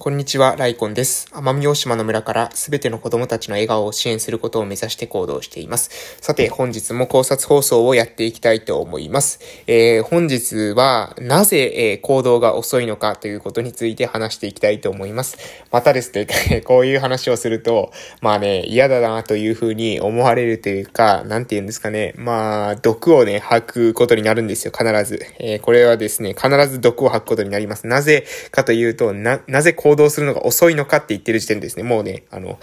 こんにちは、ライコンです。奄美大島の村からすべての子供たちの笑顔を支援することを目指して行動しています。さて、本日も考察放送をやっていきたいと思います。えー、本日は、なぜ、えー、行動が遅いのかということについて話していきたいと思います。またですね、こういう話をすると、まあね、嫌だなというふうに思われるというか、なんて言うんですかね、まあ、毒をね、吐くことになるんですよ、必ず。えー、これはですね、必ず毒を吐くことになります。なぜかというと、な、なぜ行行動するのが遅いのかって言ってる時点ですね、もうね、あの、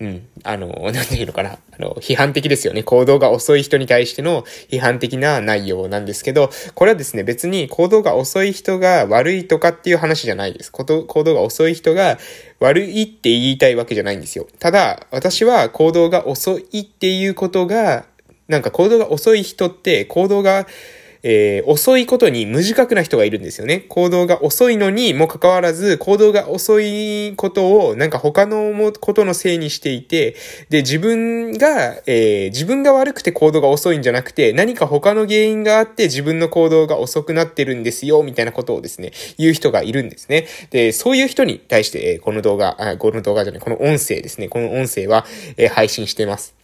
うん。あの、なんていうのかな。あの、批判的ですよね。行動が遅い人に対しての批判的な内容なんですけど、これはですね、別に行動が遅い人が悪いとかっていう話じゃないです。行動が遅い人が悪いって言いたいわけじゃないんですよ。ただ、私は行動が遅いっていうことが、なんか行動が遅い人って行動がえー、遅いことに無自覚な人がいるんですよね。行動が遅いのにもかかわらず、行動が遅いことをなんか他のことのせいにしていて、で、自分が、えー、自分が悪くて行動が遅いんじゃなくて、何か他の原因があって自分の行動が遅くなってるんですよ、みたいなことをですね、言う人がいるんですね。で、そういう人に対して、えー、この動画、あ、この動画じゃない、この音声ですね、この音声は、えー、配信しています。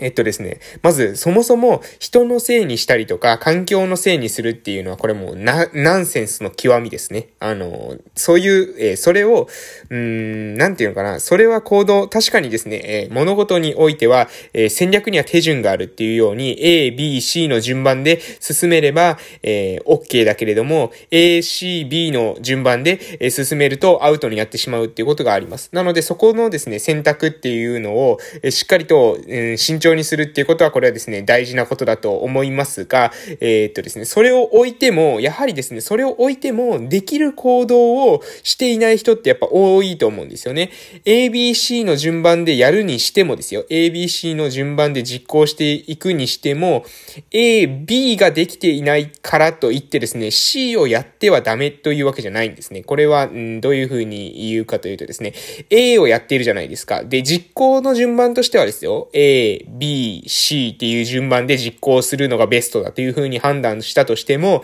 えっとですね。まず、そもそも人のせいにしたりとか、環境のせいにするっていうのは、これもうな、ナンセンスの極みですね。あの、そういう、えー、それを、うん、なんていうのかな。それは行動、確かにですね、えー、物事においては、えー、戦略には手順があるっていうように、A、B、C の順番で進めれば、えー、OK だけれども、A、C、B の順番で、え、進めるとアウトになってしまうっていうことがあります。なので、そこのですね、選択っていうのを、えー、しっかりと、えー、慎重にするっていうことは、これはですね、大事なことだと思いますが、えー、っとですね、それを置いても、やはりですね、それを置いても、できる行動をしていない人ってやっぱ多いと思うんですよね。ABC の順番でやるにしてもですよ。ABC の順番で実行していくにしても、A、B ができていないからといってですね、C をやってはダメというわけじゃないんですね。これは、んどういうふうに言うかというとですね、A をやっているじゃないですか。で、実行の順番としてはですよ、A、B、C っていう順番で実行するのがベストだというふうに判断したとしても、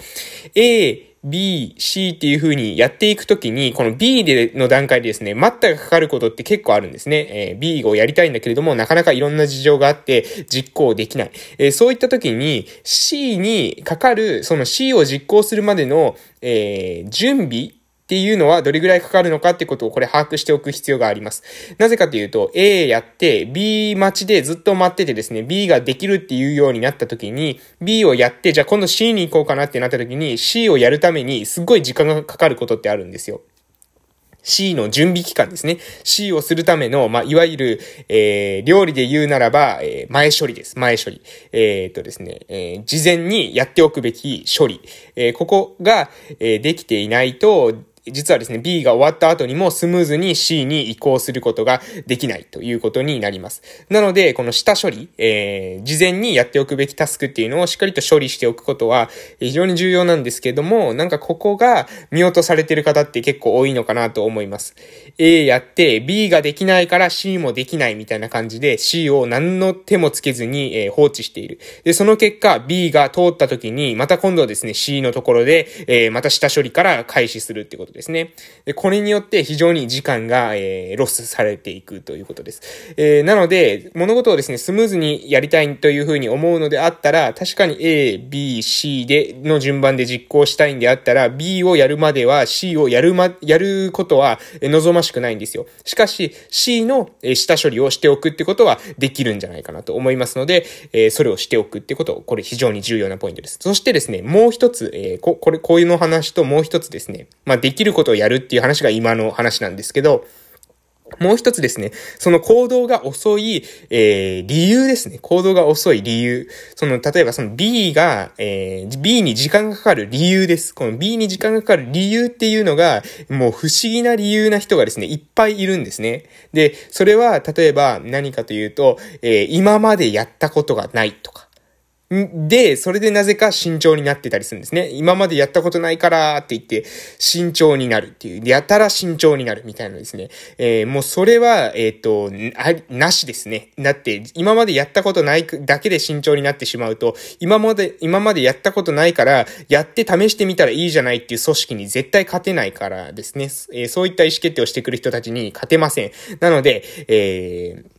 A、B、C っていう風にやっていくときに、この B での段階でですね、待ったがかかることって結構あるんですね。えー、B をやりたいんだけれども、なかなかいろんな事情があって実行できない。えー、そういったときに C にかかる、その C を実行するまでの、えー、準備っていうのはどれぐらいかかるのかってことをこれ把握しておく必要があります。なぜかというと、A やって B 待ちでずっと待っててですね、B ができるっていうようになった時に、B をやって、じゃあ今度 C に行こうかなってなった時に、C をやるためにすっごい時間がかかることってあるんですよ。C の準備期間ですね。C をするための、まあ、いわゆる、えー、料理で言うならば、えー、前処理です。前処理。えー、っとですね、えー、事前にやっておくべき処理。えー、ここが、えー、できていないと、実はですね、B が終わった後にもスムーズに C に移行することができないということになります。なので、この下処理、えー、事前にやっておくべきタスクっていうのをしっかりと処理しておくことは非常に重要なんですけども、なんかここが見落とされてる方って結構多いのかなと思います。A やって B ができないから C もできないみたいな感じで C を何の手もつけずに、えー、放置している。で、その結果 B が通った時にまた今度はですね C のところで、えー、また下処理から開始するってことですね。これによって非常に時間が、えー、ロスされていくということです。えー、なので、物事をですね、スムーズにやりたいというふうに思うのであったら、確かに A、B、C で、の順番で実行したいんであったら、B をやるまでは C をやるま、やることは望ましくないんですよ。しかし、C の下処理をしておくってことはできるんじゃないかなと思いますので、えー、それをしておくってこと、これ非常に重要なポイントです。そしてですね、もう一つ、えー、こ、これ、こういうの話ともう一つですね、まあ、できることをやるっていう話が今の話なんですけど、もう一つですね、その行動が遅い、えー、理由ですね。行動が遅い理由。その、例えばその B が、えー、B に時間がかかる理由です。この B に時間がかかる理由っていうのが、もう不思議な理由な人がですね、いっぱいいるんですね。で、それは、例えば何かというと、えー、今までやったことがないとか。で、それでなぜか慎重になってたりするんですね。今までやったことないからって言って、慎重になるっていう。やたら慎重になるみたいなですね。えー、もうそれは、えっ、ー、と、なしですね。だって、今までやったことないだけで慎重になってしまうと、今まで、今までやったことないから、やって試してみたらいいじゃないっていう組織に絶対勝てないからですね。えー、そういった意思決定をしてくる人たちに勝てません。なので、えー、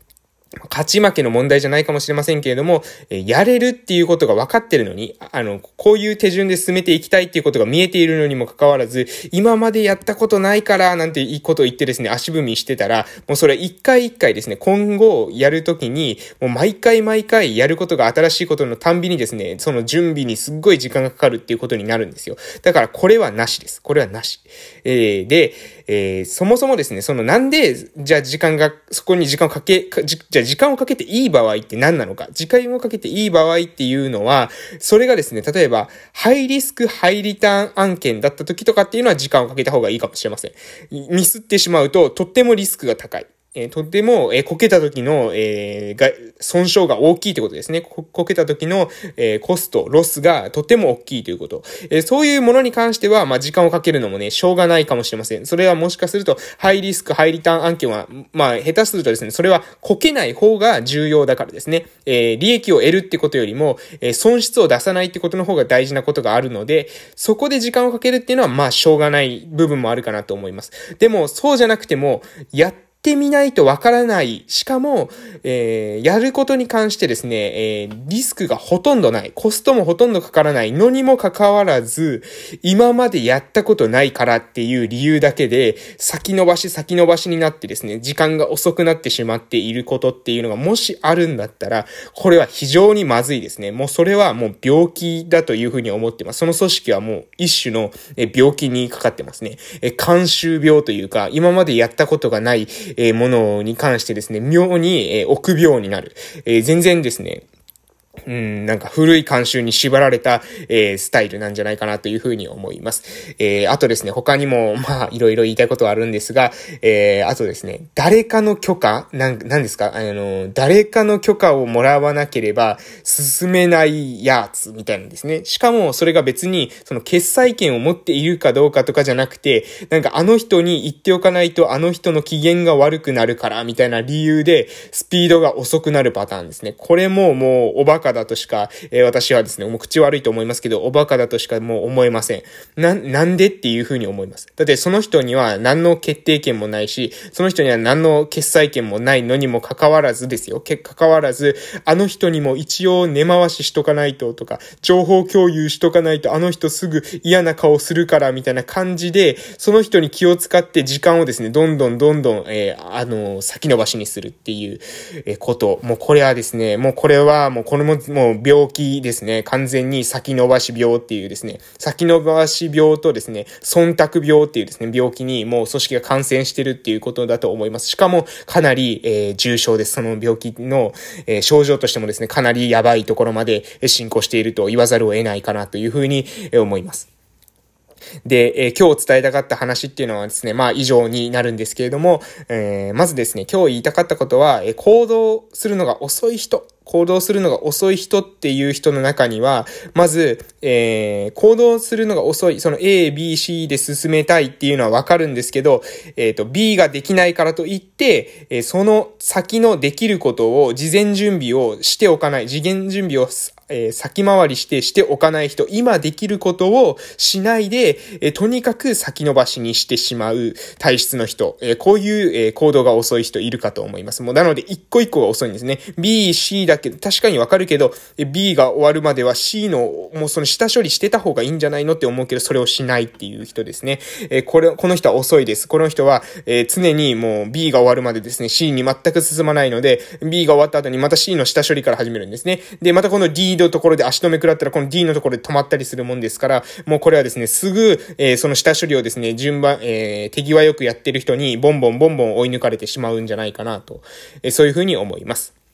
勝ち負けの問題じゃないかもしれませんけれども、えやれるっていうことが分かってるのに、あの、こういう手順で進めていきたいっていうことが見えているのにもかかわらず、今までやったことないから、なんていいことを言ってですね、足踏みしてたら、もうそれ一回一回ですね、今後やるときに、もう毎回毎回やることが新しいことのたんびにですね、その準備にすっごい時間がかかるっていうことになるんですよ。だからこれはなしです。これはなし。えー、で、えー、そもそもですね、そのなんで、じゃあ時間が、そこに時間をかけ、じゃ時間をかけていい場合って何なのか、時間をかけていい場合っていうのは、それがですね、例えば、ハイリスク、ハイリターン案件だった時とかっていうのは時間をかけた方がいいかもしれません。ミスってしまうと、とってもリスクが高い。えー、とても、えー、こけた時の、えー、が、損傷が大きいということですね。こ、こけた時の、えー、コスト、ロスがとても大きいということ。えー、そういうものに関しては、まあ、時間をかけるのもね、しょうがないかもしれません。それはもしかすると、ハイリスク、ハイリターン案件は、まあ、下手するとですね、それはこけない方が重要だからですね。えー、利益を得るってことよりも、えー、損失を出さないってことの方が大事なことがあるので、そこで時間をかけるっていうのは、まあ、しょうがない部分もあるかなと思います。でも、そうじゃなくても、やっってみないとわからない。しかも、えー、やることに関してですね、えー、リスクがほとんどない。コストもほとんどかからないのにもかかわらず、今までやったことないからっていう理由だけで、先延ばし先延ばしになってですね、時間が遅くなってしまっていることっていうのがもしあるんだったら、これは非常にまずいですね。もうそれはもう病気だというふうに思ってます。その組織はもう一種の病気にかかってますね。え、慣習病というか、今までやったことがない、え、ものに関してですね、妙に、え、臆病になる。え、全然ですね、うん、なんか古い慣習に縛られた、えー、スタイルなんじゃないかなというふうに思います。えー、あとですね、他にも、まあ、いろいろ言いたいことはあるんですが、えー、あとですね、誰かの許可なん、なんですかあの、誰かの許可をもらわなければ進めないやつみたいなんですね。しかも、それが別に、その決済権を持っているかどうかとかじゃなくて、なんかあの人に言っておかないとあの人の機嫌が悪くなるから、みたいな理由で、スピードが遅くなるパターンですね。これももう、おバカだとしか、えー、私はですね、もう口悪いと思いますけど、おバカだとしかもう思えません。な、なんでっていうふうに思います。だってその人には何の決定権もないし、その人には何の決裁権もないのにもかかわらずですよ。け、かかわらず、あの人にも一応根回ししとかないととか、情報共有しとかないとあの人すぐ嫌な顔するからみたいな感じで、その人に気を使って時間をですね、どんどんどんどん、えー、あの、先延ばしにするっていう、えこと。もうこれはですね、もうこれはもうこれも、もう病気ですね。完全に先延ばし病っていうですね、先延ばし病とですね、忖度病っていうですね、病気にもう組織が感染してるっていうことだと思います。しかも、かなり、えー、重症です。その病気の、えー、症状としてもですね、かなりやばいところまで進行していると言わざるを得ないかなというふうに思います。で、えー、今日伝えたかった話っていうのはですね、まあ以上になるんですけれども、えー、まずですね、今日言いたかったことは、えー、行動するのが遅い人、行動するのが遅い人っていう人の中には、まず、えー、行動するのが遅い、その A、B、C で進めたいっていうのはわかるんですけど、えっ、ー、と、B ができないからといって、えー、その先のできることを事前準備をしておかない、次元準備をえー、先回りしてしておかない人、今できることをしないで、えー、とにかく先延ばしにしてしまう体質の人、えー、こういう、え行動が遅い人いるかと思います。もうなので、一個一個が遅いんですね。B、C だけど、確かにわかるけど、B が終わるまでは C の、もうその下処理してた方がいいんじゃないのって思うけど、それをしないっていう人ですね。えこれ、この人は遅いです。この人は、え常にもう B が終わるまでですね、C に全く進まないので、B が終わった後にまた C の下処理から始めるんですね。で、またこの D のところで足止め食らったら、この D のところで止まったりするもんですから、もうこれはですね、すぐ、えー、その下処理をですね、順番、えー、手際よくやってる人に、ボンボンボンボン追い抜かれてしまうんじゃないかなと、えー、そういうふうに思います。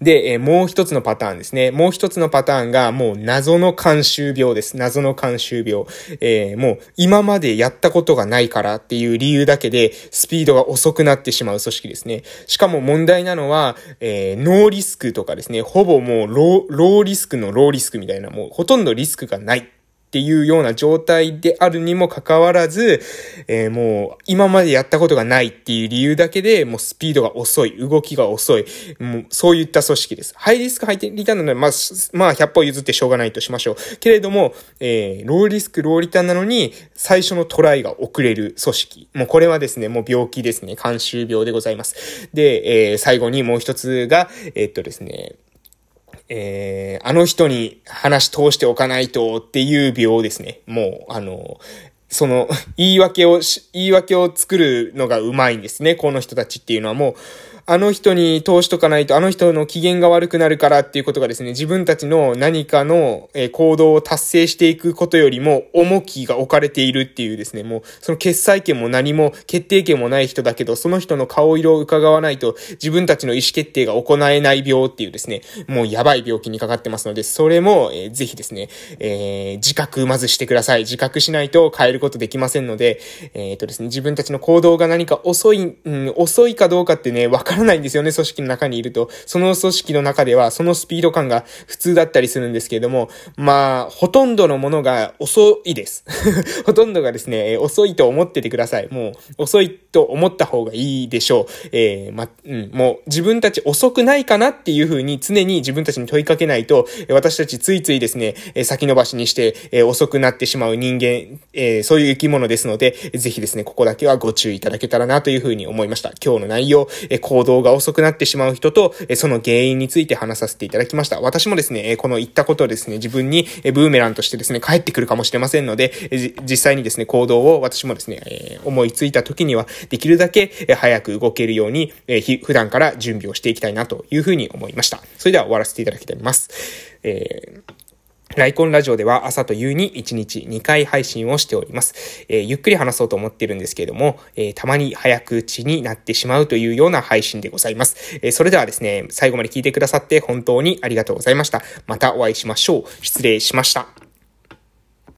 で、え、もう一つのパターンですね。もう一つのパターンが、もう謎の監修病です。謎の監修病。えー、もう今までやったことがないからっていう理由だけで、スピードが遅くなってしまう組織ですね。しかも問題なのは、えー、ノーリスクとかですね、ほぼもうロー、ローリスクのローリスクみたいな、もうほとんどリスクがない。っていうような状態であるにもかかわらず、えー、もう今までやったことがないっていう理由だけで、もうスピードが遅い、動きが遅い、もうそういった組織です。ハイリスクハイリターンなので、まあ、まあ、100歩譲ってしょうがないとしましょう。けれども、えー、ローリスク、ローリターンなのに、最初のトライが遅れる組織。もうこれはですね、もう病気ですね。監修病でございます。で、えー、最後にもう一つが、え、っとですね、えー、あの人に話通しておかないとっていう病ですね。もう、あの、その、言い訳を言い訳を作るのがうまいんですね。この人たちっていうのはもう、あの人に通しとかないと、あの人の機嫌が悪くなるからっていうことがですね、自分たちの何かの行動を達成していくことよりも重きが置かれているっていうですね、もうその決裁権も何も決定権もない人だけど、その人の顔色を伺わないと自分たちの意思決定が行えない病っていうですね、もうやばい病気にかかってますので、それも、えー、ぜひですね、えー、自覚まずしてください。自覚しないと変えることできませんので、えっ、とですね、自分たちの行動が何か遅い、うん、遅いかどうかってね、わからないんですよね、組織の中にいると。その組織の中では、そのスピード感が普通だったりするんですけれども、まあ、ほとんどのものが遅いです。ほとんどがですね、遅いと思っててください。もう、遅いと思った方がいいでしょう。えー、ま、うん、もう、自分たち遅くないかなっていうふうに常に自分たちに問いかけないと、私たちついついですね、先延ばしにして、え遅くなってしまう人間、えー、そういう生き物ですので、ぜひですね、ここだけはご注意いただけたらなというふうに思いました。今日の内容、え行動が遅くなってしまう人と、その原因について話させていただきました。私もですね、この言ったことをですね、自分にブーメランとしてですね、帰ってくるかもしれませんので、実際にですね、行動を私もですね、思いついた時には、できるだけ早く動けるように、普段から準備をしていきたいなというふうに思いました。それでは終わらせていただきたいと思います。えーライコンラジオでは朝と夕に1日2回配信をしております。えー、ゆっくり話そうと思ってるんですけれども、えー、たまに早口になってしまうというような配信でございます。えー、それではですね、最後まで聞いてくださって本当にありがとうございました。またお会いしましょう。失礼しました。